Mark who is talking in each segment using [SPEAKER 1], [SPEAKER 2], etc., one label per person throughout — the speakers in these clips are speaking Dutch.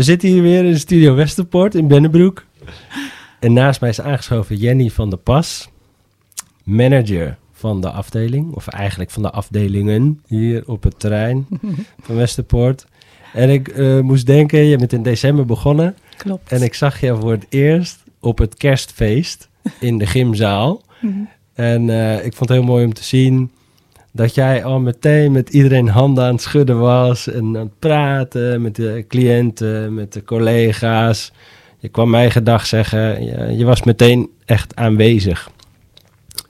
[SPEAKER 1] We zitten hier weer in de studio Westerpoort in Bennebroek. En naast mij is aangeschoven Jenny van der Pas, manager van de afdeling, of eigenlijk van de afdelingen hier op het terrein van Westerpoort. En ik uh, moest denken, je bent in december begonnen.
[SPEAKER 2] Klopt.
[SPEAKER 1] En ik zag je voor het eerst op het kerstfeest in de gymzaal.
[SPEAKER 2] Mhm.
[SPEAKER 1] En uh, ik vond het heel mooi om te zien dat jij al meteen met iedereen handen aan het schudden was en aan het praten met de cliënten, met de collega's. Je kwam mij gedag zeggen, je, je, was meteen echt aanwezig.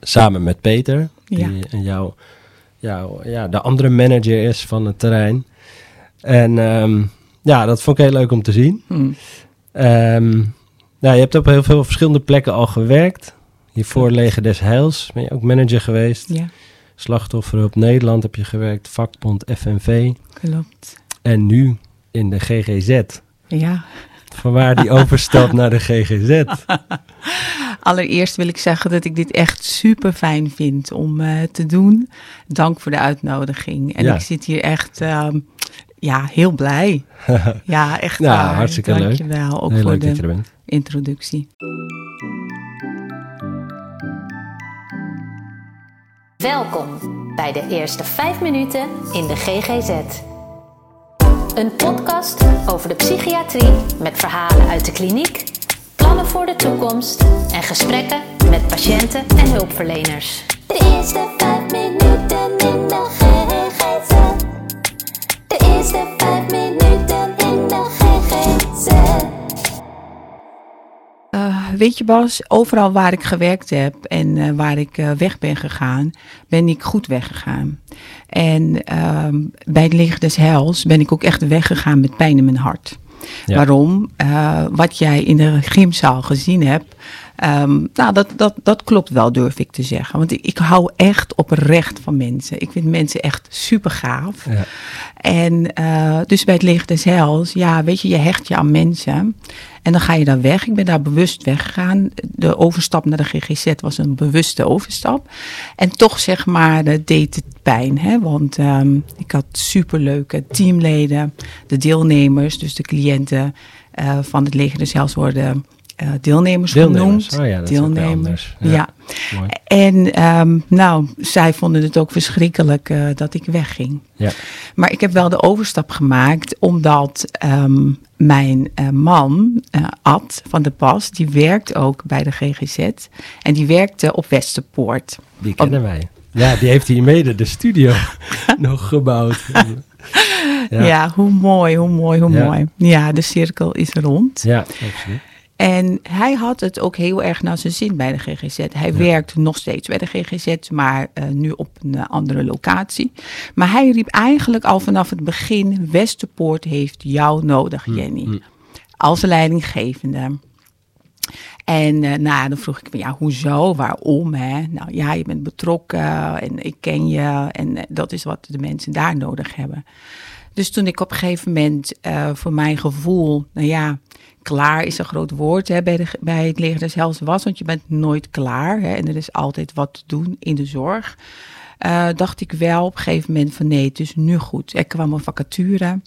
[SPEAKER 1] Samen met Peter, die
[SPEAKER 2] Ja.
[SPEAKER 1] jou, jou, ja, de andere manager is van het terrein. En ehm, ja, dat vond ik heel leuk om te zien. Nou, je hebt op heel veel verschillende plekken al gewerkt. Hiervoor Leger des Heils ben je ook manager geweest.
[SPEAKER 2] Ja,
[SPEAKER 1] Slachtofferhulp Nederland heb je gewerkt, vakbond FNV.
[SPEAKER 2] klopt.
[SPEAKER 1] En nu in de GGZ.
[SPEAKER 2] Ja.
[SPEAKER 1] Vanwaar die overstap naar de GGZ.
[SPEAKER 2] Allereerst wil ik zeggen dat ik dit echt super fijn vind om eh, te doen. Dank voor de uitnodiging. En
[SPEAKER 1] Ja.
[SPEAKER 2] ik zit hier echt ehm, ja, heel blij. Ja, echt
[SPEAKER 1] Ja,
[SPEAKER 2] waar.
[SPEAKER 1] hartstikke leuk.
[SPEAKER 2] Dankjewel ook
[SPEAKER 1] Heel
[SPEAKER 2] voor
[SPEAKER 1] leuk dat
[SPEAKER 2] de
[SPEAKER 1] je er bent.
[SPEAKER 2] introductie.
[SPEAKER 3] Welkom bij de eerste 5 minuten in de GGZ. Een podcast over de psychiatrie met verhalen uit de kliniek, plannen voor de toekomst en gesprekken met patiënten en hulpverleners.
[SPEAKER 4] De eerste vijf minuten in de GGZ. De eerste
[SPEAKER 2] weet je Bas, overal waar ik gewerkt heb en eh, waar ik eh, weg ben gegaan, ben ik goed weggegaan. En ehm, bij het Leger des Heils ben ik ook echt weggegaan met pijn in mijn hart.
[SPEAKER 1] Ja.
[SPEAKER 2] Waarom? Eh, wat jij in de gymzaal gezien hebt, ehm, nou, dat, dat, dat klopt wel, durf ik te zeggen. Want ik, ik hou echt oprecht van mensen. Ik vind mensen echt super gaaf.
[SPEAKER 1] Ja.
[SPEAKER 2] En eh, dus bij het Leger des Heils, ja, weet je, je hecht je aan mensen. En dan ga je daar weg. Ik ben daar bewust weggegaan. De overstap naar de GGZ was een bewuste overstap. En toch, zeg maar, eh, deed het pijn. Hè? Want ehm, ik had superleuke teamleden, de deelnemers, dus de cliënten eh, van het Leger des Heils worden eh, deelnemers,
[SPEAKER 1] Deelnemers.
[SPEAKER 2] genoemd.
[SPEAKER 1] Oh ja, dat
[SPEAKER 2] deelnemers.
[SPEAKER 1] anders.
[SPEAKER 2] Ja.
[SPEAKER 1] Mooi.
[SPEAKER 2] En ehm, nou, zij vonden het ook verschrikkelijk eh, dat ik wegging.
[SPEAKER 1] Ja.
[SPEAKER 2] Maar ik heb wel de overstap gemaakt omdat ehm, mijn eh, man, Ad van de Pas, die werkt ook bij de GGZ. En die werkte op Westerpoort.
[SPEAKER 1] Die kennen wij. Ja, die heeft hier mede de studio nog gebouwd.
[SPEAKER 2] Ja. hoe mooi, hoe mooi, hoe
[SPEAKER 1] Ja.
[SPEAKER 2] mooi. Ja, de cirkel is rond.
[SPEAKER 1] Ja, absoluut.
[SPEAKER 2] En hij had het ook heel erg naar zijn zin bij de GGZ. Hij werkt nog steeds bij de GGZ, maar eh, nu op een eh, andere locatie. Maar hij riep eigenlijk al vanaf het begin: Westerpoort heeft jou nodig, Jenny.
[SPEAKER 1] mm.
[SPEAKER 2] Als leidinggevende. En eh, nou, dan vroeg ik me, ja, hoezo, waarom? Hè? Nou ja, je bent betrokken en ik ken je en dat is wat de mensen daar nodig hebben. Dus toen ik op een gegeven moment voor mijn gevoel, nou ja, klaar is een groot woord hè, bij, de, bij het leger des Heils was, want je bent nooit klaar hè, en er is altijd wat te doen in de zorg. Eh, dacht ik wel op een gegeven moment van nee, het is nu goed. Er kwam een vacature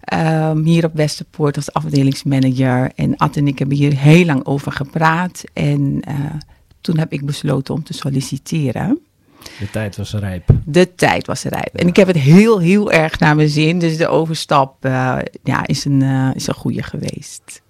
[SPEAKER 2] ehm, hier op Westerpoort als afdelingsmanager en Ad en ik hebben hier heel lang over gepraat en eh, toen heb ik besloten om te solliciteren.
[SPEAKER 1] De tijd was rijp.
[SPEAKER 2] De tijd was rijp. En ik heb het heel, heel erg naar mijn zin. Dus de overstap eh, ja, is, een, is een goede geweest.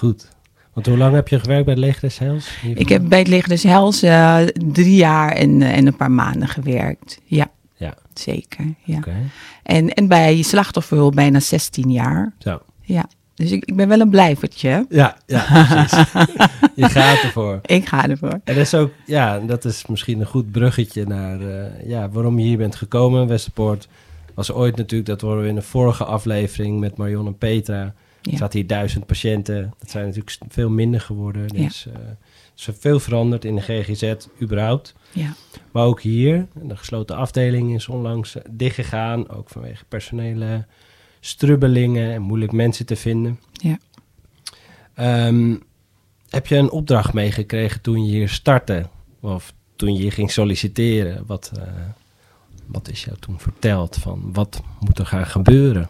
[SPEAKER 1] Goed. Want hoe lang heb je gewerkt bij het Leger des Heils?
[SPEAKER 2] Ik heb bij het Leger des Heils eh, drie jaar en, eh, en een paar maanden gewerkt. Ja,
[SPEAKER 1] Ja,
[SPEAKER 2] zeker. Ja.
[SPEAKER 1] oké.
[SPEAKER 2] En, en bij slachtofferhulp bijna 16 jaar.
[SPEAKER 1] Zo.
[SPEAKER 2] Ja. Dus ik, ik ben wel een blijvertje.
[SPEAKER 1] Ja, ja, precies. je gaat ervoor.
[SPEAKER 2] Ik ga ervoor.
[SPEAKER 1] En dat is ook, ja, dat is misschien een goed bruggetje naar eh, ja, waarom je hier bent gekomen. Westerpoort was ooit natuurlijk, dat horen we in de vorige aflevering met Marion en Petra. Er zaten hier duizend patiënten. Dat zijn natuurlijk veel minder geworden. Dus er is veel veranderd in de GGZ überhaupt.
[SPEAKER 2] Ja.
[SPEAKER 1] Maar ook hier, de gesloten afdeling is onlangs eh, dichtgegaan. Ook vanwege personele strubbelingen en moeilijk mensen te vinden.
[SPEAKER 2] Ja.
[SPEAKER 1] Ehm, heb je een opdracht meegekregen toen je hier startte? Of toen je hier ging solliciteren? Wat, eh, wat is jou toen verteld van wat moet er gaan gebeuren?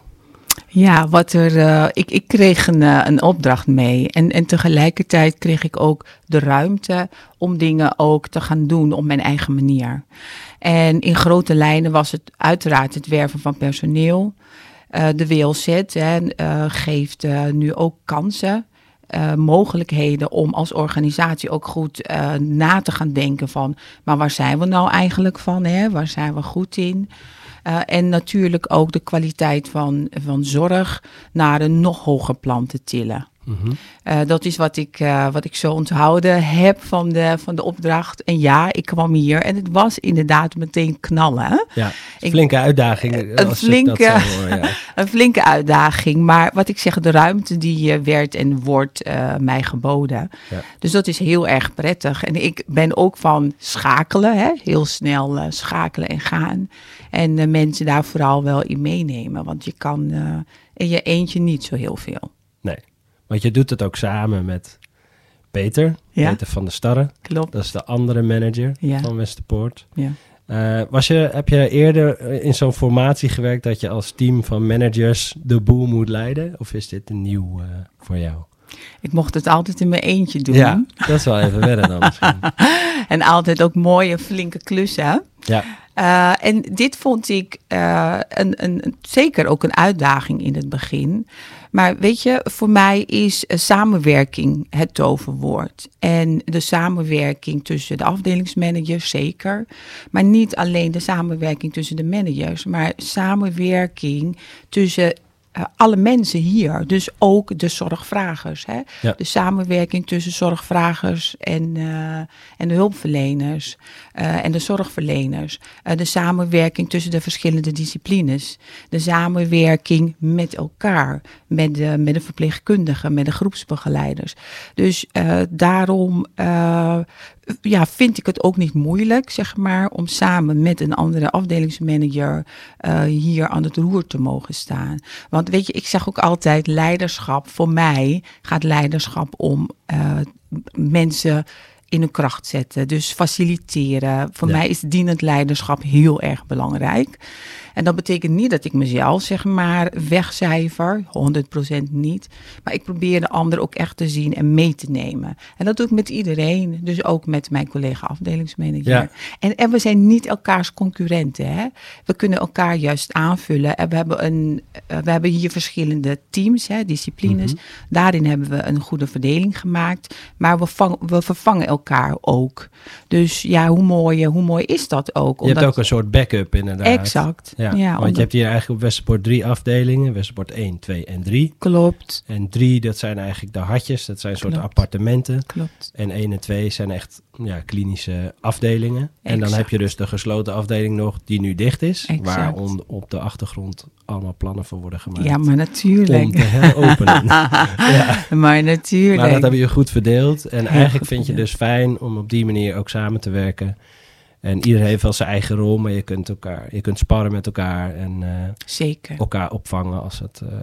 [SPEAKER 2] Ja, wat er, eh, ik, ik kreeg een, eh, een opdracht mee. En, en tegelijkertijd kreeg ik ook de ruimte om dingen ook te gaan doen op mijn eigen manier. En in grote lijnen was het uiteraard het werven van personeel. Eh, de WLZ hè, geeft nu ook kansen. mogelijkheden om als organisatie ook goed na te gaan denken van, maar waar zijn we nou eigenlijk van? Hè? Waar zijn we goed in? Eh, en natuurlijk ook de kwaliteit van, van zorg naar een nog hoger plan te tillen.
[SPEAKER 1] Mhm.
[SPEAKER 2] Eh, dat is wat ik, eh, wat ik zo onthouden heb van de, van de opdracht. En ja, ik kwam hier en het was inderdaad meteen knallen.
[SPEAKER 1] Ja,
[SPEAKER 2] Ik-
[SPEAKER 1] flinke uitdaging.
[SPEAKER 2] Een
[SPEAKER 1] ik dat
[SPEAKER 2] flinke-
[SPEAKER 1] ja.
[SPEAKER 2] Een flinke uitdaging, maar wat ik zeg, de ruimte die eh, werd en wordt eh, mij geboden.
[SPEAKER 1] Ja.
[SPEAKER 2] Dus dat is heel erg prettig. En ik ben ook van schakelen, hè? heel snel eh, schakelen en gaan. En eh, mensen daar vooral wel in meenemen, want je kan eh, in je eentje niet zo heel veel.
[SPEAKER 1] Nee, want je doet het ook samen met Peter,
[SPEAKER 2] Ja.
[SPEAKER 1] Peter van der Starre.
[SPEAKER 2] Klopt.
[SPEAKER 1] Dat is de andere manager
[SPEAKER 2] Ja.
[SPEAKER 1] van Westerpoort.
[SPEAKER 2] Ja.
[SPEAKER 1] Eh, was je, heb je eerder eh, in zo'n formatie gewerkt dat je als team van managers de boel moet leiden? Of is dit een nieuw eh, voor jou?
[SPEAKER 2] Ik mocht het altijd in mijn eentje doen.
[SPEAKER 1] Ja, dat is wel even wennen dan misschien.
[SPEAKER 2] En altijd ook mooie, flinke klussen.
[SPEAKER 1] Ja,
[SPEAKER 2] en dit vond ik een, een- zeker ook een uitdaging in het begin. Maar weet je, voor mij is eh, samenwerking het toverwoord. En de samenwerking tussen de afdelingsmanagers, zeker. Maar niet alleen de samenwerking tussen de managers, maar samenwerking tussen eh, alle mensen hier. Dus ook de zorgvragers. Hè?
[SPEAKER 1] Ja.
[SPEAKER 2] De samenwerking tussen zorgvragers en, eh, en de hulpverleners eh, en de zorgverleners. De samenwerking tussen de verschillende disciplines. De samenwerking met elkaar, met de, met de verpleegkundigen, met de groepsbegeleiders. Dus daarom ja, vind ik het ook niet moeilijk, zeg maar, om samen met een andere afdelingsmanager eh, hier aan het roer te mogen staan. Want weet je, ik zeg ook altijd, leiderschap, voor mij gaat leiderschap om eh, mensen in hun kracht zetten. Dus faciliteren. Voor
[SPEAKER 1] Ja.
[SPEAKER 2] mij is dienend leiderschap heel erg belangrijk. En dat betekent niet dat ik mezelf, zeg maar, wegcijfer. 100% niet. Maar ik probeer de ander ook echt te zien en mee te nemen. En dat doe ik met iedereen. Dus ook met mijn collega afdelingsmanager.
[SPEAKER 1] Ja.
[SPEAKER 2] En, en we zijn niet elkaars concurrenten. Hè? We kunnen elkaar juist aanvullen. En we hebben, een, eh, we hebben hier verschillende teams, hè, disciplines.
[SPEAKER 1] Mhm.
[SPEAKER 2] Daarin hebben we een goede verdeling gemaakt. Maar we, vang- we vervangen elkaar ook. Dus ja, hoe mooi, hoe mooi is dat ook?
[SPEAKER 1] je hebt ook een soort backup inderdaad.
[SPEAKER 2] Exact.
[SPEAKER 1] Ja,
[SPEAKER 2] Ja,
[SPEAKER 1] want je hebt hier eigenlijk op Westerpoort drie afdelingen. Westerpoort 1, 2 en 3.
[SPEAKER 2] Klopt,
[SPEAKER 1] En 3, dat zijn eigenlijk de hartjes. Dat zijn soort appartementen.
[SPEAKER 2] klopt.
[SPEAKER 1] En 1 en 2 zijn echt ja, klinische afdelingen. En dan heb je dus de gesloten afdeling nog die nu dicht is.
[SPEAKER 2] Exact.
[SPEAKER 1] Waar on- op de achtergrond allemaal plannen voor worden gemaakt.
[SPEAKER 2] Ja, maar
[SPEAKER 1] om
[SPEAKER 2] natuurlijk.
[SPEAKER 1] te heropenen. ja.
[SPEAKER 2] Maar natuurlijk.
[SPEAKER 1] Maar dat hebben je goed verdeeld. En eigenlijk
[SPEAKER 2] goed
[SPEAKER 1] vind je dus fijn om op die manier ook samen te werken. En iedereen heeft wel zijn eigen rol, maar je kunt, elkaar, je kunt sparren met elkaar en eh,
[SPEAKER 2] Zeker,
[SPEAKER 1] elkaar opvangen als het eh,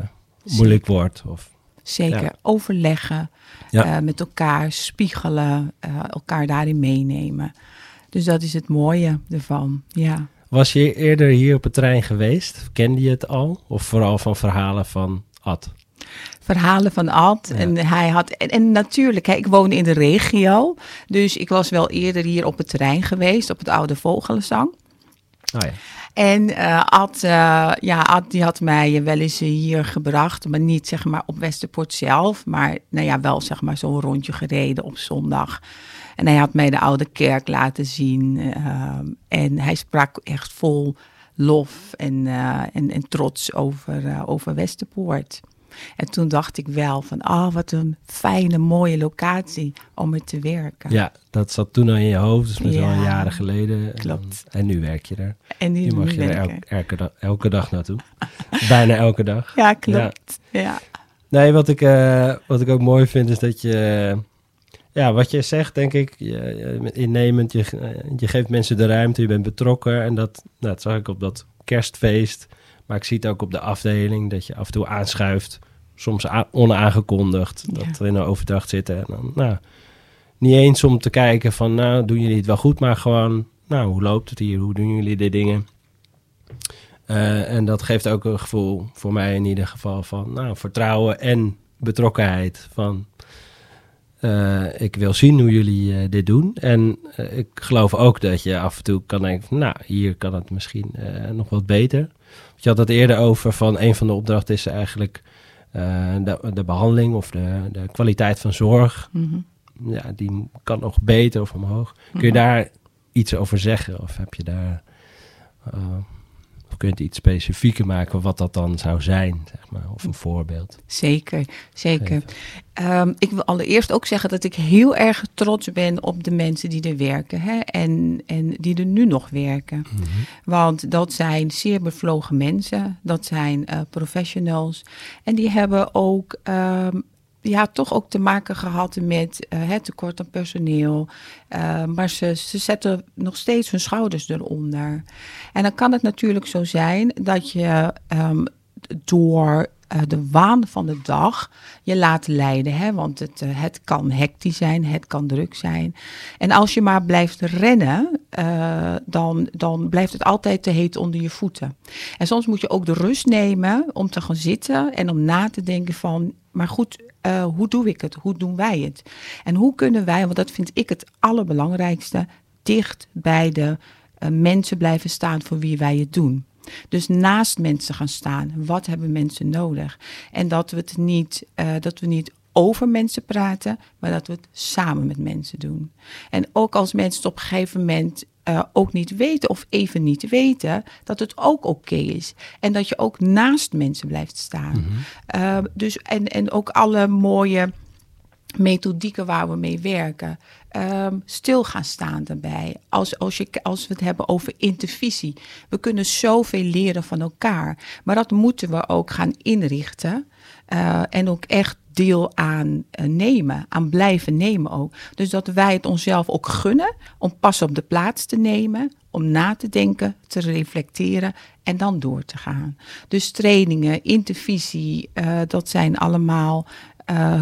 [SPEAKER 1] moeilijk wordt. Of,
[SPEAKER 2] zeker.
[SPEAKER 1] Ja.
[SPEAKER 2] Overleggen,
[SPEAKER 1] Ja.
[SPEAKER 2] eh, met elkaar spiegelen, elkaar daarin meenemen. Dus dat is het mooie ervan, ja.
[SPEAKER 1] was je eerder hier op het terrein geweest? Kende je het al? Of vooral van verhalen van Ad?
[SPEAKER 2] Verhalen van Ad.
[SPEAKER 1] Ja.
[SPEAKER 2] En hij had. En, en natuurlijk, hè, ik woon in de regio. Dus ik was wel eerder hier op het terrein geweest, op het oude Vogelenzang.
[SPEAKER 1] Oh ja.
[SPEAKER 2] En eh Ad, eh, ja, Ad die had mij wel eens hier gebracht, maar niet zeg maar op Westerpoort zelf, maar nou ja, wel zeg maar zo'n rondje gereden op zondag. En hij had mij de oude kerk laten zien eh, en hij sprak echt vol lof en, en, en trots over, over Westerpoort. En toen dacht ik wel van, ah, wat een fijne, mooie locatie om er te werken.
[SPEAKER 1] ja, dat zat toen al in je hoofd, dus met
[SPEAKER 2] Ja.
[SPEAKER 1] al jaren geleden. En,
[SPEAKER 2] Klopt.
[SPEAKER 1] en nu werk je er.
[SPEAKER 2] En nu,
[SPEAKER 1] Nu mag
[SPEAKER 2] nu
[SPEAKER 1] je er elke, elke, dag, elke dag naartoe. Bijna elke dag.
[SPEAKER 2] Ja, klopt. Ja.
[SPEAKER 1] Nee, wat ik, eh, wat ik ook mooi vind is dat je... Ja, wat je zegt, denk ik, je, je- innemend, je, je geeft mensen de ruimte, je bent betrokken. En dat, nou, dat zag ik op dat kerstfeest. Maar ik zie het ook op de afdeling, dat je af en toe aanschuift. Soms onaangekondigd,
[SPEAKER 2] Ja.
[SPEAKER 1] dat we in een overdracht zitten. En dan, nou, niet eens om te kijken van, nou, doen jullie het wel goed? Maar gewoon, nou, hoe loopt het hier? Hoe doen jullie de dingen? Eh, en dat geeft ook een gevoel, voor mij in ieder geval, van nou, vertrouwen en betrokkenheid. Van, eh, ik wil zien hoe jullie eh, dit doen. En ik geloof ook dat je af en toe kan denken, van, nou, hier kan het misschien nog wat beter. Je had het eerder over van een van de opdrachten is eigenlijk de, de behandeling of de, de kwaliteit van zorg.
[SPEAKER 2] Mhm.
[SPEAKER 1] Ja, die kan nog beter of omhoog. Kun je
[SPEAKER 2] Mhm.
[SPEAKER 1] daar iets over zeggen? Of heb je daar... eh, of kun je het iets specifieker maken wat dat dan zou zijn, zeg maar, of een voorbeeld.
[SPEAKER 2] Zeker, zeker. Ehm, ik wil allereerst ook zeggen dat ik heel erg trots ben op de mensen die er werken hè? En, en die er nu nog werken. Want dat zijn zeer bevlogen mensen, dat zijn eh, professionals. En die hebben ook, ehm, ja, toch ook te maken gehad met eh, het tekort aan personeel. Eh, maar ze, ze zetten nog steeds hun schouders eronder. En dan kan het natuurlijk zo zijn dat je ehm, door eh, de waan van de dag je laat leiden. Hè? Want het, eh, het kan hectisch zijn, het kan druk zijn. En als je maar blijft rennen, eh, dan, dan blijft het altijd te heet onder je voeten. En soms moet je ook de rust nemen om te gaan zitten en om na te denken van, maar goed, eh, hoe doe ik het? Hoe doen wij het? En hoe kunnen wij, want dat vind ik het allerbelangrijkste, dicht bij de eh, mensen blijven staan voor wie wij het doen. Dus naast mensen gaan staan. Wat hebben mensen nodig? En dat we het niet, eh, dat we niet over mensen praten, maar dat we het samen met mensen doen. En ook als mensen het op een gegeven moment eh, ook niet weten of even niet weten, dat het ook oké is. En dat je ook naast mensen blijft staan. Eh, dus, en, en ook alle mooie methodieken waar we mee werken. ehm, stil gaan staan daarbij. Als, als, je, als we het hebben over intervisie. We kunnen zoveel leren van elkaar. Maar dat moeten we ook gaan inrichten. Eh, en ook echt deel aan eh, nemen. Aan blijven nemen ook. Dus dat wij het onszelf ook gunnen. Om pas op de plaats te nemen. Om na te denken, te reflecteren. En dan door te gaan. Dus trainingen, intervisie. eh, dat zijn allemaal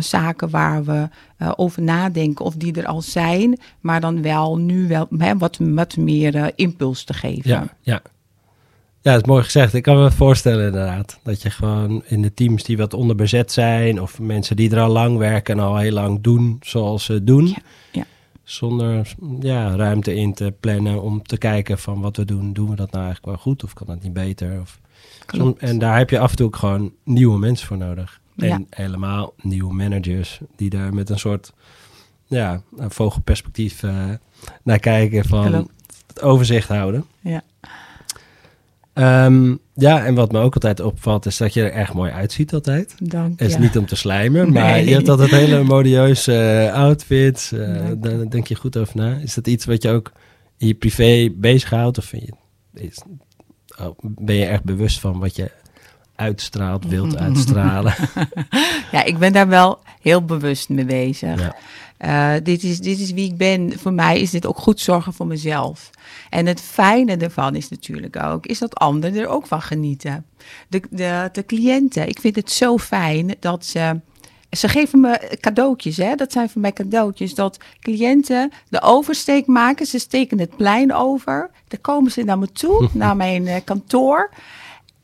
[SPEAKER 2] zaken waar we over nadenken of die er al zijn, maar dan wel nu wel wat, wat meer impuls te geven.
[SPEAKER 1] Ja, ja. Ja, dat is mooi gezegd. Ik kan me voorstellen inderdaad. Dat je gewoon in de teams die wat onderbezet zijn... of mensen die er al lang werken en al heel lang doen zoals ze doen...
[SPEAKER 2] Ja, ja.
[SPEAKER 1] zonder ja, ruimte in te plannen om te kijken van wat we doen. Doen we dat nou eigenlijk wel goed of kan dat niet beter? Of,
[SPEAKER 2] Klopt.
[SPEAKER 1] en daar heb je af en toe ook gewoon nieuwe mensen voor nodig. En
[SPEAKER 2] Ja.
[SPEAKER 1] helemaal nieuwe managers die daar met een soort ja, een vogelperspectief eh, naar kijken van
[SPEAKER 2] Klopt.
[SPEAKER 1] het overzicht houden.
[SPEAKER 2] Ja.
[SPEAKER 1] Ehm, ja, en wat me ook altijd opvalt is dat je er erg mooi uitziet altijd.
[SPEAKER 2] Dank
[SPEAKER 1] Het is niet om te slijmen, maar
[SPEAKER 2] Nee.
[SPEAKER 1] je hebt altijd hele modieuze eh, outfits. eh, daar denk je goed over na. Is dat iets wat je ook in je privé bezighoudt? Of vind je, is, oh, ben je erg bewust van wat je uitstraalt, wilt uitstralen?
[SPEAKER 2] Ja, ik ben daar wel heel bewust mee bezig.
[SPEAKER 1] Ja.
[SPEAKER 2] Eh, dit, is, dit is wie ik ben. Voor mij is dit ook goed zorgen voor mezelf. En het fijne ervan is natuurlijk ook, is dat anderen er ook van genieten. De, de, de cliënten, ik vind het zo fijn dat ze... Ze geven me cadeautjes, hè? dat zijn voor mij cadeautjes. Dat cliënten de oversteek maken, ze steken het plein over. Dan komen ze naar me toe, naar mijn eh, kantoor.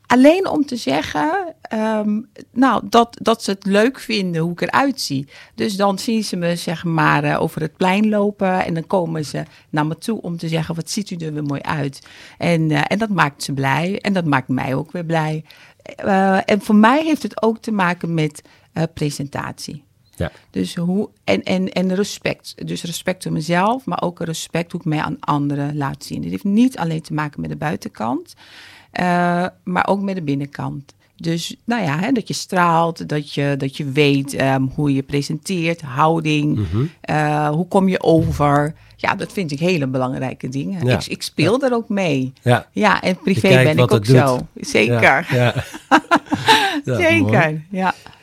[SPEAKER 2] Alleen om te zeggen, ehm, nou, dat, dat ze het leuk vinden hoe ik eruit zie. Dus dan zien ze me zeg maar eh, over het plein lopen en dan komen ze naar me toe om te zeggen, wat ziet u er weer mooi uit. En, eh, en dat maakt ze blij en dat maakt mij ook weer blij. Eh, en voor mij heeft het ook te maken met presentatie.
[SPEAKER 1] Ja.
[SPEAKER 2] Dus hoe, en, en, en respect. Dus respect voor mezelf, maar ook respect hoe ik mij aan anderen laat zien. Het heeft niet alleen te maken met de buitenkant, eh, maar ook met de binnenkant. Dus nou ja, hè, dat je straalt, dat je, dat je weet ehm, hoe je presenteert, houding,
[SPEAKER 1] Mhm.
[SPEAKER 2] eh, hoe kom je over. Ja, dat vind ik hele belangrijke dingen.
[SPEAKER 1] Ja.
[SPEAKER 2] Ik, ik speel er ook mee.
[SPEAKER 1] Ja,
[SPEAKER 2] Ja, en privé ben ik ook
[SPEAKER 1] doet.
[SPEAKER 2] zo. Zeker. Zeker. Ja.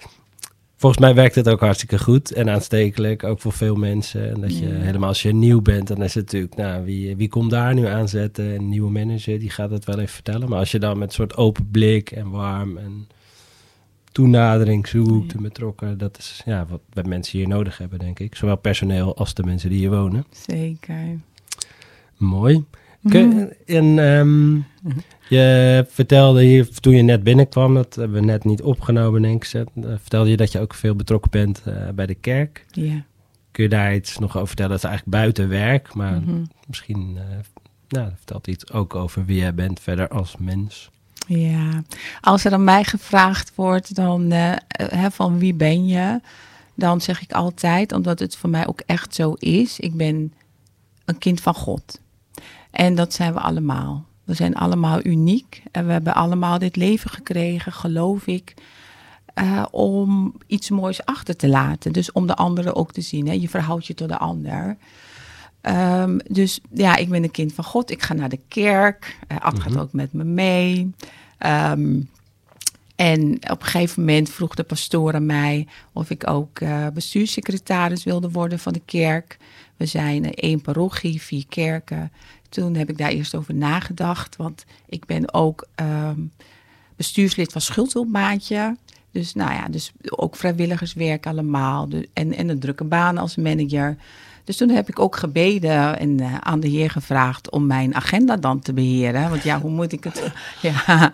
[SPEAKER 1] Volgens mij werkt het ook hartstikke goed en aanstekelijk, ook voor veel mensen. En dat je helemaal als je nieuw bent, dan is het natuurlijk, nou, wie, wie komt daar nu aanzetten? Een nieuwe manager, die gaat het wel even vertellen. Maar als je dan met een soort open blik en warm en toenadering zoekt en betrokken, dat is ja, wat we mensen hier nodig hebben, denk ik. Zowel personeel als de mensen die hier wonen.
[SPEAKER 2] Zeker.
[SPEAKER 1] Mooi. Kun- en, ehm, Je vertelde hier, toen je net binnenkwam, dat hebben we net niet opgenomen, denk ik. Eh, vertelde je dat je ook veel betrokken bent eh, bij de kerk.
[SPEAKER 2] Ja.
[SPEAKER 1] Kun je daar iets nog over vertellen? Dat is eigenlijk buiten werk, maar
[SPEAKER 2] Mhm.
[SPEAKER 1] misschien eh, nou, vertelt iets ook over wie jij bent verder als mens.
[SPEAKER 2] Ja, als er aan mij gevraagd wordt dan hè, van wie ben je, dan zeg ik altijd, omdat het voor mij ook echt zo is, ik ben een kind van God. En dat zijn we allemaal. We zijn allemaal uniek en we hebben allemaal dit leven gekregen, geloof ik, eh, om iets moois achter te laten. Dus om de anderen ook te zien. Hè? Je verhoudt je tot de ander. Ehm, dus ja, ik ben een kind van God. Ik ga naar de kerk. Uh, Ad gaat ook met me mee. Ehm, en op een gegeven moment vroeg de pastoor aan mij of ik ook eh, bestuurssecretaris wilde worden van de kerk. We zijn eh, één parochie, vier kerken. Toen heb ik daar eerst over nagedacht, want ik ben ook ehm, bestuurslid van Schuldhulpmaatje. Dus nou ja, dus ook vrijwilligerswerk allemaal. En, en een drukke baan als manager. Dus toen heb ik ook gebeden en eh, aan de Heer gevraagd om mijn agenda dan te beheren. Want ja, hoe moet ik het, ja,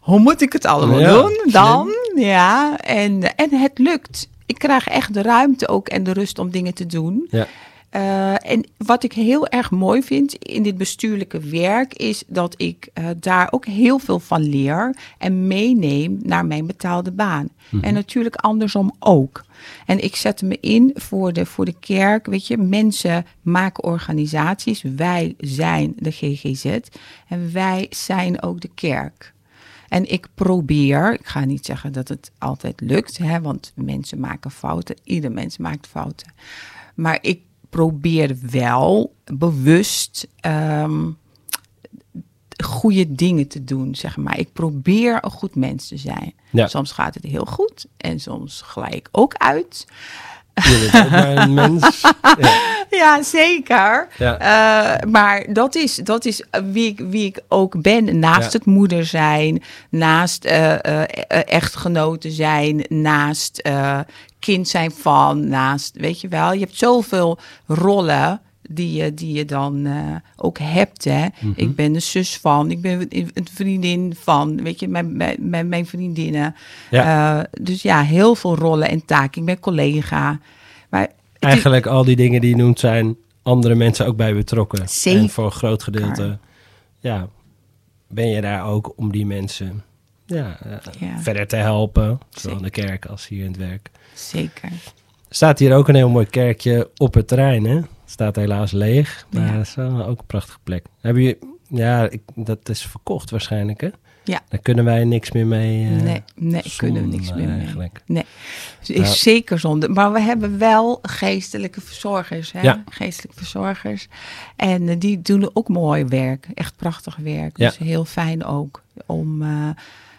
[SPEAKER 2] hoe moet ik het allemaal
[SPEAKER 1] Ja,
[SPEAKER 2] doen dan? Ja, en, en het lukt. Ik krijg echt de ruimte ook en de rust om dingen te doen.
[SPEAKER 1] Ja.
[SPEAKER 2] Eh, en wat ik heel erg mooi vind in dit bestuurlijke werk is dat ik eh, daar ook heel veel van leer en meeneem naar mijn betaalde baan. En natuurlijk andersom ook. En ik zet me in voor de, voor de kerk. Weet je, mensen maken organisaties. Wij zijn de GGZ en wij zijn ook de kerk. En ik probeer, ik ga niet zeggen dat het altijd lukt, hè, want mensen maken fouten. Ieder mens maakt fouten. Maar ik probeer wel bewust ehm, goede dingen te doen, zeg maar. Ik probeer een goed mens te zijn.
[SPEAKER 1] Ja.
[SPEAKER 2] Soms gaat het heel goed en soms glij ik ook uit.
[SPEAKER 1] Je bent ook maar een mens. Ja.
[SPEAKER 2] Ja, zeker.
[SPEAKER 1] Ja.
[SPEAKER 2] Eh, maar dat is, dat is wie, ik, wie ik ook ben. Naast
[SPEAKER 1] Ja.
[SPEAKER 2] het moeder zijn, naast eh, eh, eh, echtgenoten zijn, naast eh, kind zijn van, naast, weet je wel. Je hebt zoveel rollen die je, die je dan eh, ook hebt. Hè?
[SPEAKER 1] Mhm.
[SPEAKER 2] Ik ben de zus van, ik ben een vriendin van, weet je, mijn, mijn, mijn, vriendinnen.
[SPEAKER 1] Ja.
[SPEAKER 2] Eh, dus ja, heel veel rollen en taken. Ik ben collega. Maar
[SPEAKER 1] Eigenlijk al die dingen die je noemt zijn andere mensen ook bij betrokken.
[SPEAKER 2] Zeker.
[SPEAKER 1] En voor een groot gedeelte ja, ben je daar ook om die mensen ja, eh,
[SPEAKER 2] Ja.
[SPEAKER 1] verder te helpen. Zowel in de kerk als hier in het werk.
[SPEAKER 2] Zeker.
[SPEAKER 1] Staat hier ook een heel mooi kerkje op het terrein, hè? Staat helaas leeg, maar
[SPEAKER 2] Ja.
[SPEAKER 1] is wel ook een prachtige plek. Hebben je, ja, ik, dat is verkocht waarschijnlijk, hè?
[SPEAKER 2] Ja.
[SPEAKER 1] Daar kunnen wij niks meer mee. eh,
[SPEAKER 2] nee, nee, kunnen we niks meer mee.
[SPEAKER 1] eigenlijk.
[SPEAKER 2] Nee, het is
[SPEAKER 1] Ja.
[SPEAKER 2] zeker zonde. Maar we hebben wel geestelijke verzorgers. Hè?
[SPEAKER 1] Ja.
[SPEAKER 2] Geestelijke verzorgers. En eh, die doen ook mooi werk. Echt prachtig werk.
[SPEAKER 1] Ja.
[SPEAKER 2] Dus heel fijn ook om eh,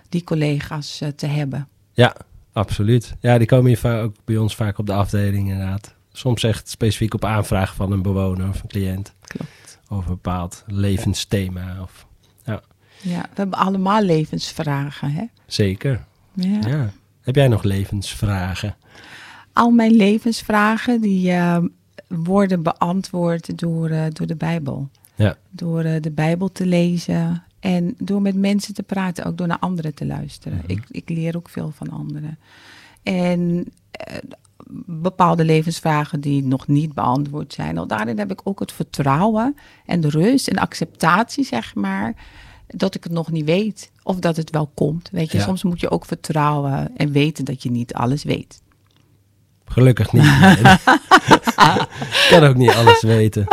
[SPEAKER 2] die collega's te hebben.
[SPEAKER 1] Ja, absoluut. Ja, die komen hier ook bij ons vaak op de afdeling inderdaad. Soms echt specifiek op aanvraag van een bewoner of een cliënt.
[SPEAKER 2] Klopt.
[SPEAKER 1] Over een bepaald levensthema. Of, ja,
[SPEAKER 2] Ja, we hebben allemaal levensvragen. Hè?
[SPEAKER 1] zeker.
[SPEAKER 2] Ja.
[SPEAKER 1] Ja. Heb jij nog levensvragen?
[SPEAKER 2] Al mijn levensvragen die eh, worden beantwoord door, eh, door de Bijbel.
[SPEAKER 1] Ja,
[SPEAKER 2] Door eh, de Bijbel te lezen en door met mensen te praten, ook door naar anderen te luisteren.
[SPEAKER 1] Mhm.
[SPEAKER 2] ik, ik leer ook veel van anderen. En bepaalde levensvragen die nog niet beantwoord zijn, nou, daarin heb ik ook het vertrouwen en de rust en acceptatie, zeg maar, dat ik het nog niet weet. Of dat het wel komt. Weet je,
[SPEAKER 1] Ja.
[SPEAKER 2] soms moet je ook vertrouwen en weten dat je niet alles weet.
[SPEAKER 1] gelukkig niet. Nee. Ik kan ook niet alles weten.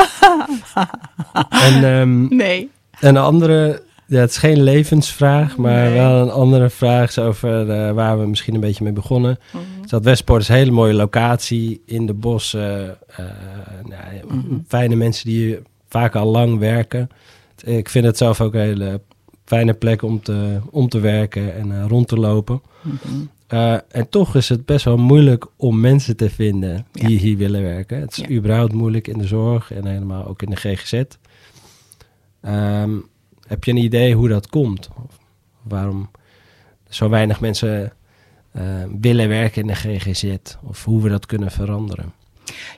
[SPEAKER 1] En ehm,
[SPEAKER 2] Nee.
[SPEAKER 1] een andere, ja, het is geen levensvraag, maar
[SPEAKER 2] Nee.
[SPEAKER 1] wel een andere vraag is over eh, waar we misschien een beetje mee begonnen. Dus dat Westpoort is een hele mooie locatie in de bossen. eh, nou, ja,
[SPEAKER 2] Mhm.
[SPEAKER 1] Fijne mensen die vaak al lang werken. Ik vind het zelf ook een hele fijne plek om te, om te werken en eh, rond te lopen.
[SPEAKER 2] Mhm.
[SPEAKER 1] Eh, en toch is het best wel moeilijk om mensen te vinden die
[SPEAKER 2] Ja.
[SPEAKER 1] hier willen werken. Het is
[SPEAKER 2] Ja.
[SPEAKER 1] überhaupt moeilijk in de zorg en helemaal ook in de GGZ. Ehm, heb je een idee hoe dat komt? Of waarom zo weinig mensen eh, willen werken in de GGZ? Of hoe we dat kunnen veranderen?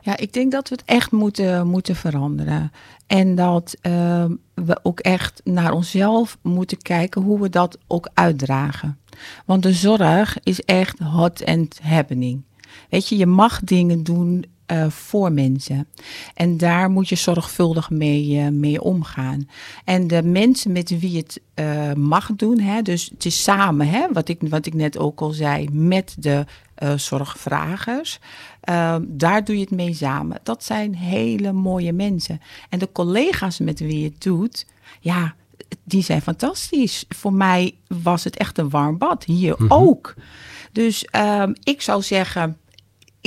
[SPEAKER 2] Ja, ik denk dat we het echt moeten, moeten veranderen. En dat eh, we ook echt naar onszelf moeten kijken hoe we dat ook uitdragen. Want de zorg is echt hot and happening. Weet je, je mag dingen doen eh, voor mensen. En daar moet je zorgvuldig mee, eh, mee omgaan. En de mensen met wie het eh, mag doen, hè, dus het is samen, hè, wat, ik, wat ik net ook al zei, met de zorgvragers. daar doe je het mee samen. Dat zijn hele mooie mensen. En de collega's met wie je het doet, ja, die zijn fantastisch. Voor mij was het echt een warm bad. Hier ook. Dus ehm, ik zou zeggen,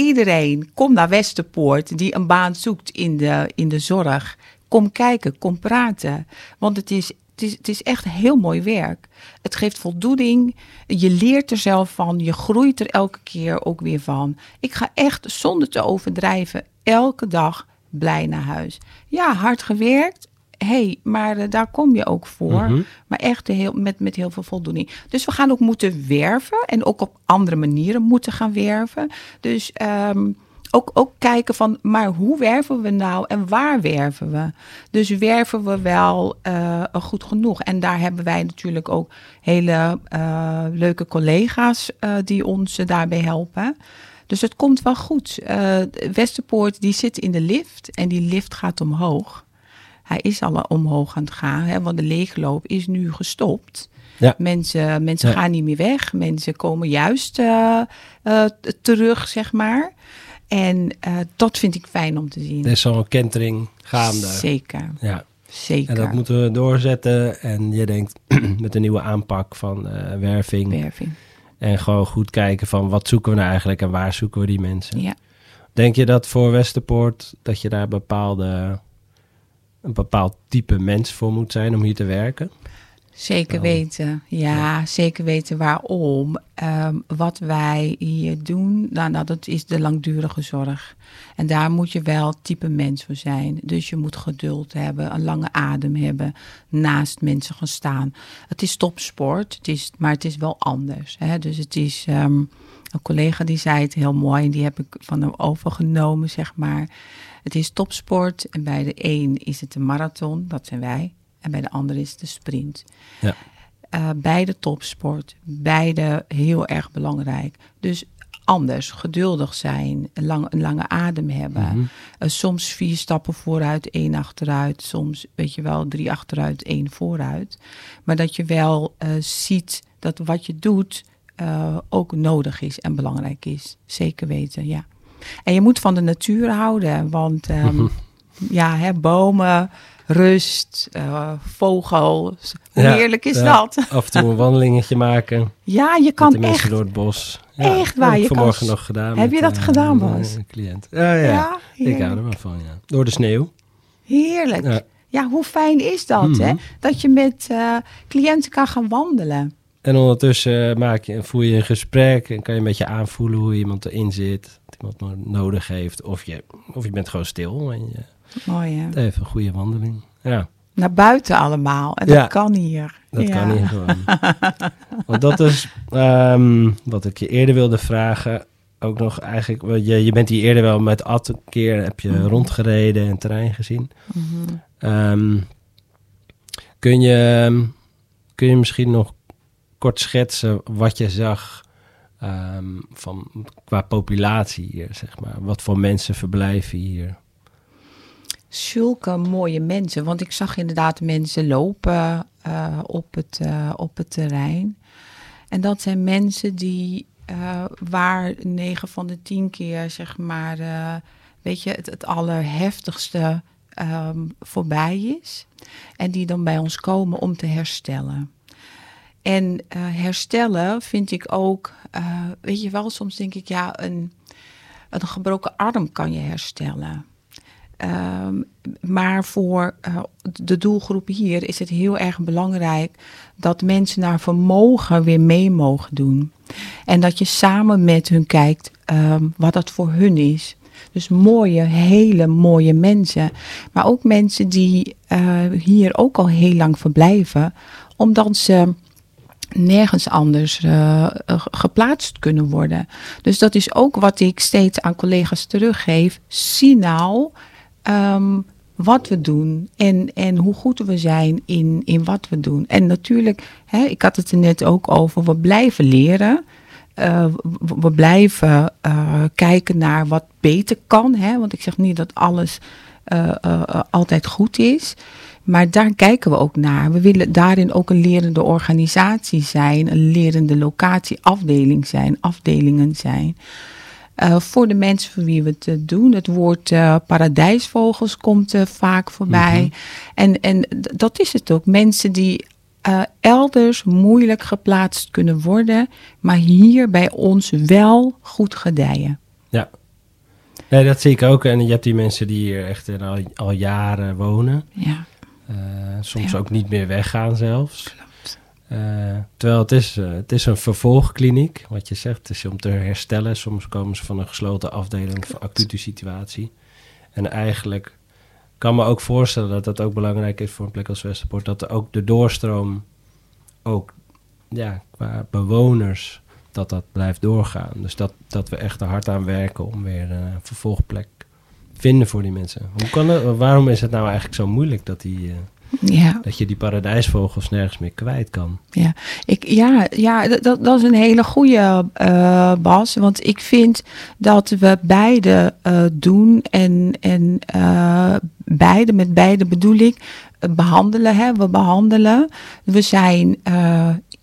[SPEAKER 2] iedereen, kom naar Westerpoort die een baan zoekt in de, in de zorg. Kom kijken, kom praten. Want het is, het, is, het is echt heel mooi werk. Het geeft voldoening. Je leert er zelf van. Je groeit er elke keer ook weer van. Ik ga echt, zonder te overdrijven, elke dag blij naar huis. Ja, hard gewerkt. Hey, maar eh, daar kom je ook voor.
[SPEAKER 1] Mhm.
[SPEAKER 2] Maar echt heel, met, met heel veel voldoening. Dus we gaan ook moeten werven. En ook op andere manieren moeten gaan werven. Dus ehm, ook, ook kijken van, maar hoe werven we nou en waar werven we? Dus werven we wel eh, goed genoeg? En daar hebben wij natuurlijk ook hele eh, leuke collega's die ons daarbij helpen. Dus het komt wel goed. Eh, Westerpoort die zit in de lift en die lift gaat omhoog. Hij is al omhoog aan het gaan, hè, want de leegloop is nu gestopt.
[SPEAKER 1] Ja.
[SPEAKER 2] Mensen, mensen
[SPEAKER 1] Ja.
[SPEAKER 2] gaan niet meer weg. Mensen komen juist eh, eh, terug, zeg maar. En eh, dat vind ik fijn om te zien.
[SPEAKER 1] Er is zo'n kentering gaande.
[SPEAKER 2] Zeker,
[SPEAKER 1] Ja.
[SPEAKER 2] zeker.
[SPEAKER 1] En dat moeten we doorzetten. En je denkt met een nieuwe aanpak van werving.
[SPEAKER 2] Werving.
[SPEAKER 1] En gewoon goed kijken van wat zoeken we nou eigenlijk en waar zoeken we die mensen.
[SPEAKER 2] Ja.
[SPEAKER 1] Denk je dat voor Westerpoort dat je daar bepaalde, een bepaald type mens voor moet zijn om hier te werken?
[SPEAKER 2] Zeker
[SPEAKER 1] Wel.
[SPEAKER 2] weten. Ja, zeker weten waarom. Ehm, wat wij hier doen, nou, nou, dat is de langdurige zorg. En daar moet je wel type mens voor zijn. Dus je moet geduld hebben, een lange adem hebben, naast mensen gaan staan. Het is topsport, het is, maar het is wel anders. Hè? Dus het is, ehm, een collega die zei het heel mooi en die heb ik van hem overgenomen, zeg maar. Het is topsport en bij de een is het een marathon, dat zijn wij. En bij de ander is het de sprint.
[SPEAKER 1] Ja.
[SPEAKER 2] Eh, beide topsport, beide heel erg belangrijk. Dus anders, geduldig zijn, een, lang, een lange adem hebben.
[SPEAKER 1] Mhm.
[SPEAKER 2] Eh, soms vier stappen vooruit, één achteruit. Soms, weet je wel, drie achteruit, één vooruit. Maar dat je wel eh, ziet dat wat je doet ook nodig is en belangrijk is. Zeker weten, ja. En je moet van de natuur houden, want ehm, ja, hè, bomen, rust, eh, vogels. Hoe
[SPEAKER 1] Ja,
[SPEAKER 2] heerlijk is
[SPEAKER 1] ja.
[SPEAKER 2] dat?
[SPEAKER 1] Af en toe een wandelingetje maken.
[SPEAKER 2] Ja, je
[SPEAKER 1] met
[SPEAKER 2] kan
[SPEAKER 1] de mensen
[SPEAKER 2] echt.
[SPEAKER 1] door het bos.
[SPEAKER 2] echt waar,
[SPEAKER 1] Heb
[SPEAKER 2] je kan
[SPEAKER 1] vanmorgen
[SPEAKER 2] s-
[SPEAKER 1] nog gedaan.
[SPEAKER 2] Heb je dat
[SPEAKER 1] eh,
[SPEAKER 2] gedaan,
[SPEAKER 1] een,
[SPEAKER 2] Bas?
[SPEAKER 1] eh, cliënt. Ja, ja. Ik hou er wel van, ja. Door de sneeuw.
[SPEAKER 2] Heerlijk.
[SPEAKER 1] Ja.
[SPEAKER 2] Hoe fijn is dat,
[SPEAKER 1] Mhm.
[SPEAKER 2] hè? Dat je met eh, cliënten kan gaan wandelen.
[SPEAKER 1] En ondertussen maak je, voer je een gesprek en kan je een beetje aanvoelen hoe iemand erin zit. Wat iemand no- nodig heeft. Of je, of je bent gewoon stil en je
[SPEAKER 2] Mooi, hè?
[SPEAKER 1] even een goede wandeling. Ja,
[SPEAKER 2] Naar buiten allemaal. En
[SPEAKER 1] Ja.
[SPEAKER 2] dat kan hier.
[SPEAKER 1] dat
[SPEAKER 2] Ja.
[SPEAKER 1] kan hier gewoon. Want dat is ehm, wat ik je eerder wilde vragen. Ook nog eigenlijk, je, je bent hier eerder wel met Ad een keer, heb je
[SPEAKER 2] Mhm.
[SPEAKER 1] rondgereden en terrein gezien.
[SPEAKER 2] Mhm.
[SPEAKER 1] Ehm, kun, je, kun je misschien nog kort schetsen wat je zag ehm, van, qua populatie hier, zeg maar? Wat voor mensen verblijven hier?
[SPEAKER 2] Zulke mooie mensen. Want ik zag inderdaad mensen lopen eh, op, het, eh, op het terrein. En dat zijn mensen die eh, waar negen van de tien keer, zeg maar, weet je, het, het allerheftigste ehm, voorbij is. En die dan bij ons komen om te herstellen. En eh, herstellen vind ik ook, eh, weet je wel, soms denk ik, ja, een, een gebroken arm kan je herstellen. Ehm, maar voor eh, de doelgroep hier is het heel erg belangrijk dat mensen naar vermogen weer mee mogen doen. En dat je samen met hun kijkt ehm, wat dat voor hun is. Dus mooie, hele mooie mensen. Maar ook mensen die hier ook al heel lang verblijven. Omdat ze nergens anders eh, eh, geplaatst kunnen worden. Dus dat is ook wat ik steeds aan collega's teruggeef. Zie nou ehm, wat we doen en, en hoe goed we zijn in, in wat we doen. En natuurlijk, hè, ik had het er net ook over, we blijven leren. Uh, we, blijven kijken naar wat beter kan. Hè? Want ik zeg niet dat alles altijd goed is. Maar daar kijken we ook naar. We willen daarin ook een lerende organisatie zijn, een lerende locatieafdeling zijn, afdelingen zijn. Uh, voor de mensen voor wie we het uh, doen. Het woord uh, paradijsvogels komt vaak voorbij. Mm -hmm. en, en dat is het ook. Mensen die elders moeilijk geplaatst kunnen worden, maar hier bij ons wel goed gedijen.
[SPEAKER 1] Ja. Nee, dat zie ik ook. En je hebt die mensen die hier echt al, al jaren wonen.
[SPEAKER 2] Ja.
[SPEAKER 1] Uh, soms ja. ook niet meer weggaan zelfs. Uh, terwijl het is, uh, het is een vervolgkliniek, wat je zegt. Het is om te herstellen. Soms komen ze van een gesloten afdeling van acute situatie. En eigenlijk kan me ook voorstellen dat dat ook belangrijk is voor een plek als Westerpoort. Dat er ook de doorstroom, ook ja, qua bewoners, dat dat blijft doorgaan. Dus dat, dat we echt er hard aan werken om weer een vervolgplek vinden voor die mensen. Hoe kan het, waarom is het nou eigenlijk zo moeilijk dat, die, uh,
[SPEAKER 2] ja.
[SPEAKER 1] dat je die paradijsvogels nergens meer kwijt kan?
[SPEAKER 2] Ja, ik, ja, ja dat, dat is een hele goede uh, Bas. Want ik vind dat we beide uh, doen en, en beide, met beide bedoel ik, behandelen. Hè? We behandelen. We zijn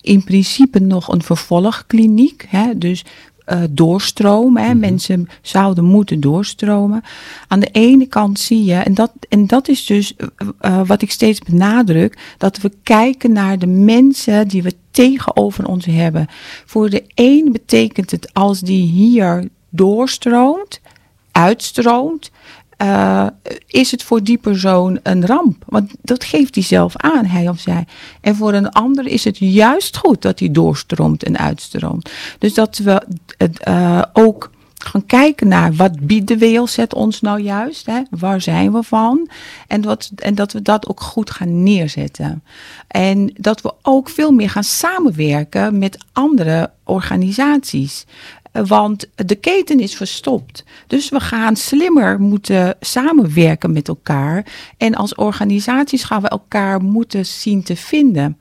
[SPEAKER 2] in principe nog een vervolgkliniek. Hè? Dus uh, doorstromen. Hè. Mm -hmm. Mensen zouden moeten doorstromen. Aan de ene kant zie je, en dat, en dat is dus uh, wat ik steeds benadruk, dat we kijken naar de mensen die we tegenover ons hebben. Voor de een betekent het als die hier doorstroomt, uitstroomt, uh, is het voor die persoon een ramp. Want dat geeft hij zelf aan, hij of zij. En voor een ander is het juist goed dat hij doorstroomt en uitstroomt. Dus dat we uh, ook gaan kijken naar wat biedt de WLZ ons nou juist? Hè? Waar zijn we van? En, wat, en dat we dat ook goed gaan neerzetten. En dat we ook veel meer gaan samenwerken met andere organisaties. Want de keten is verstopt. Dus we gaan slimmer moeten samenwerken met elkaar. En als organisaties gaan we elkaar moeten zien te vinden.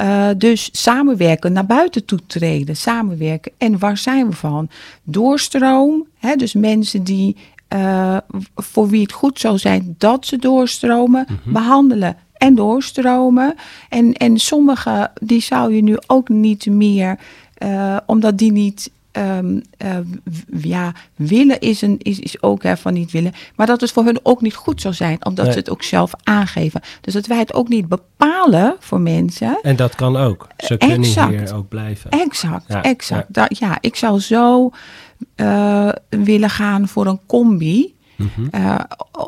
[SPEAKER 2] Uh, dus samenwerken, naar buiten toe treden, samenwerken. En waar zijn we van? Doorstroom, hè, dus mensen die, uh, voor wie het goed zou zijn dat ze doorstromen, mm -hmm. behandelen en doorstromen. En, en sommige, die zou je nu ook niet meer, uh, omdat die niet Um, uh, ja, willen is, een, is, is ook hè, van niet willen. Maar dat het voor hun ook niet goed zou zijn, omdat nee. ze het ook zelf aangeven. Dus dat wij het ook niet bepalen voor mensen.
[SPEAKER 1] En dat kan ook. Ze kunnen exact. hier ook blijven.
[SPEAKER 2] Exact, ja, exact. Ja. Ja, ik zou zo uh, willen gaan voor een combi. Mm -hmm. uh,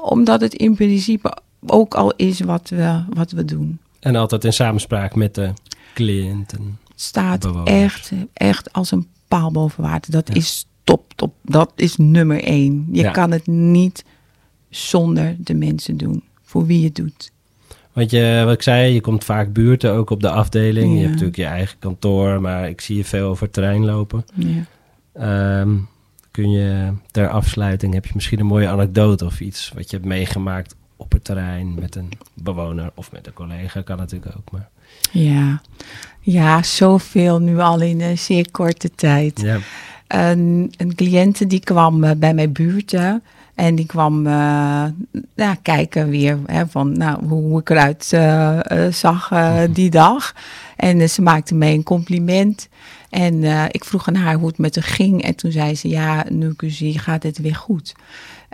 [SPEAKER 2] omdat het in principe ook al is wat we, wat we doen.
[SPEAKER 1] En altijd in samenspraak met de cliënten.
[SPEAKER 2] Staat echt, echt als een paal boven water. Dat ja. is top, top. Dat is nummer één. Je ja. kan het niet zonder de mensen doen. Voor wie je het doet.
[SPEAKER 1] Want je, wat ik zei, je komt vaak buurten ook op de afdeling. Ja. Je hebt natuurlijk je eigen kantoor, maar ik zie je veel over het terrein lopen. Um, kun je ter afsluiting, heb je misschien een mooie anekdote of iets wat je hebt meegemaakt op het terrein met een bewoner of met een collega, kan natuurlijk ook. Maar...
[SPEAKER 2] Ja. ja, zoveel nu al in een zeer korte tijd.
[SPEAKER 1] Ja.
[SPEAKER 2] Een, een cliënte die kwam uh, bij mijn buurt en die kwam uh, ja, kijken weer hè, van nou, hoe, hoe ik eruit uh, zag die dag. En ze maakte me een compliment. En ik vroeg aan haar hoe het met haar ging. En toen zei ze, ja, nu ik u zie, gaat het weer goed.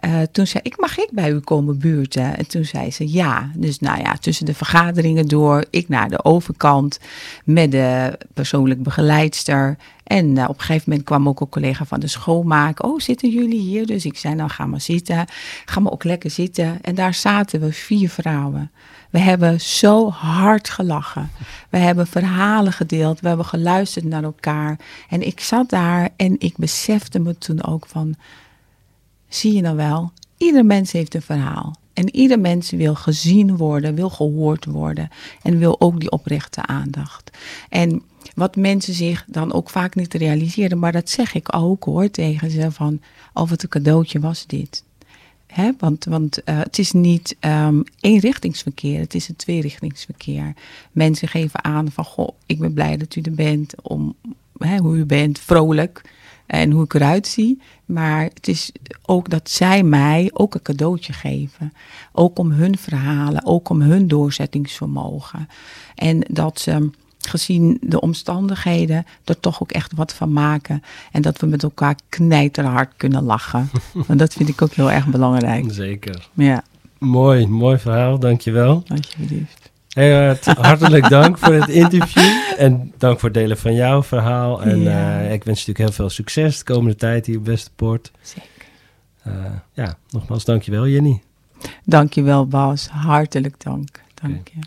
[SPEAKER 2] Uh, toen zei ik, mag ik bij u komen buurten? En toen zei ze ja. Dus nou ja, tussen de vergaderingen door, ik naar de overkant met de persoonlijk begeleidster. En uh, op een gegeven moment kwam ook een collega van de schoonmaak. Oh, zitten jullie hier? Dus ik zei, nou ga maar zitten. Ga maar ook lekker zitten. En daar zaten we, vier vrouwen. We hebben zo hard gelachen. We hebben verhalen gedeeld. We hebben geluisterd naar elkaar. En ik zat daar en ik besefte me toen ook van zie je nou wel, ieder mens heeft een verhaal. En ieder mens wil gezien worden, wil gehoord worden en wil ook die oprechte aandacht. En wat mensen zich dan ook vaak niet realiseren, maar dat zeg ik ook hoor tegen ze van, oh wat een cadeautje was dit. Hè? Want, want eh, het is niet um, eenrichtingsverkeer, het is een tweerichtingsverkeer. Mensen geven aan van, goh, ik ben blij dat u er bent, om hè, hoe u bent, vrolijk en hoe ik eruit zie. Maar het is ook dat zij mij ook een cadeautje geven. Ook om hun verhalen, ook om hun doorzettingsvermogen. En dat ze gezien de omstandigheden er toch ook echt wat van maken. En dat we met elkaar knijterhard kunnen lachen. Want dat vind ik ook heel erg belangrijk.
[SPEAKER 1] Zeker.
[SPEAKER 2] Ja,
[SPEAKER 1] Mooi, mooi verhaal, dankjewel.
[SPEAKER 2] alsjeblieft.
[SPEAKER 1] Hey, Art, hartelijk dank voor het interview. En dank voor het delen van jouw verhaal. En
[SPEAKER 2] Ja.
[SPEAKER 1] eh, ik wens je natuurlijk heel veel succes de komende tijd hier op Westerpoort.
[SPEAKER 2] Zeker.
[SPEAKER 1] Eh, ja, nogmaals dankjewel Jenny.
[SPEAKER 2] Dankjewel Bas, hartelijk dank. Dank je.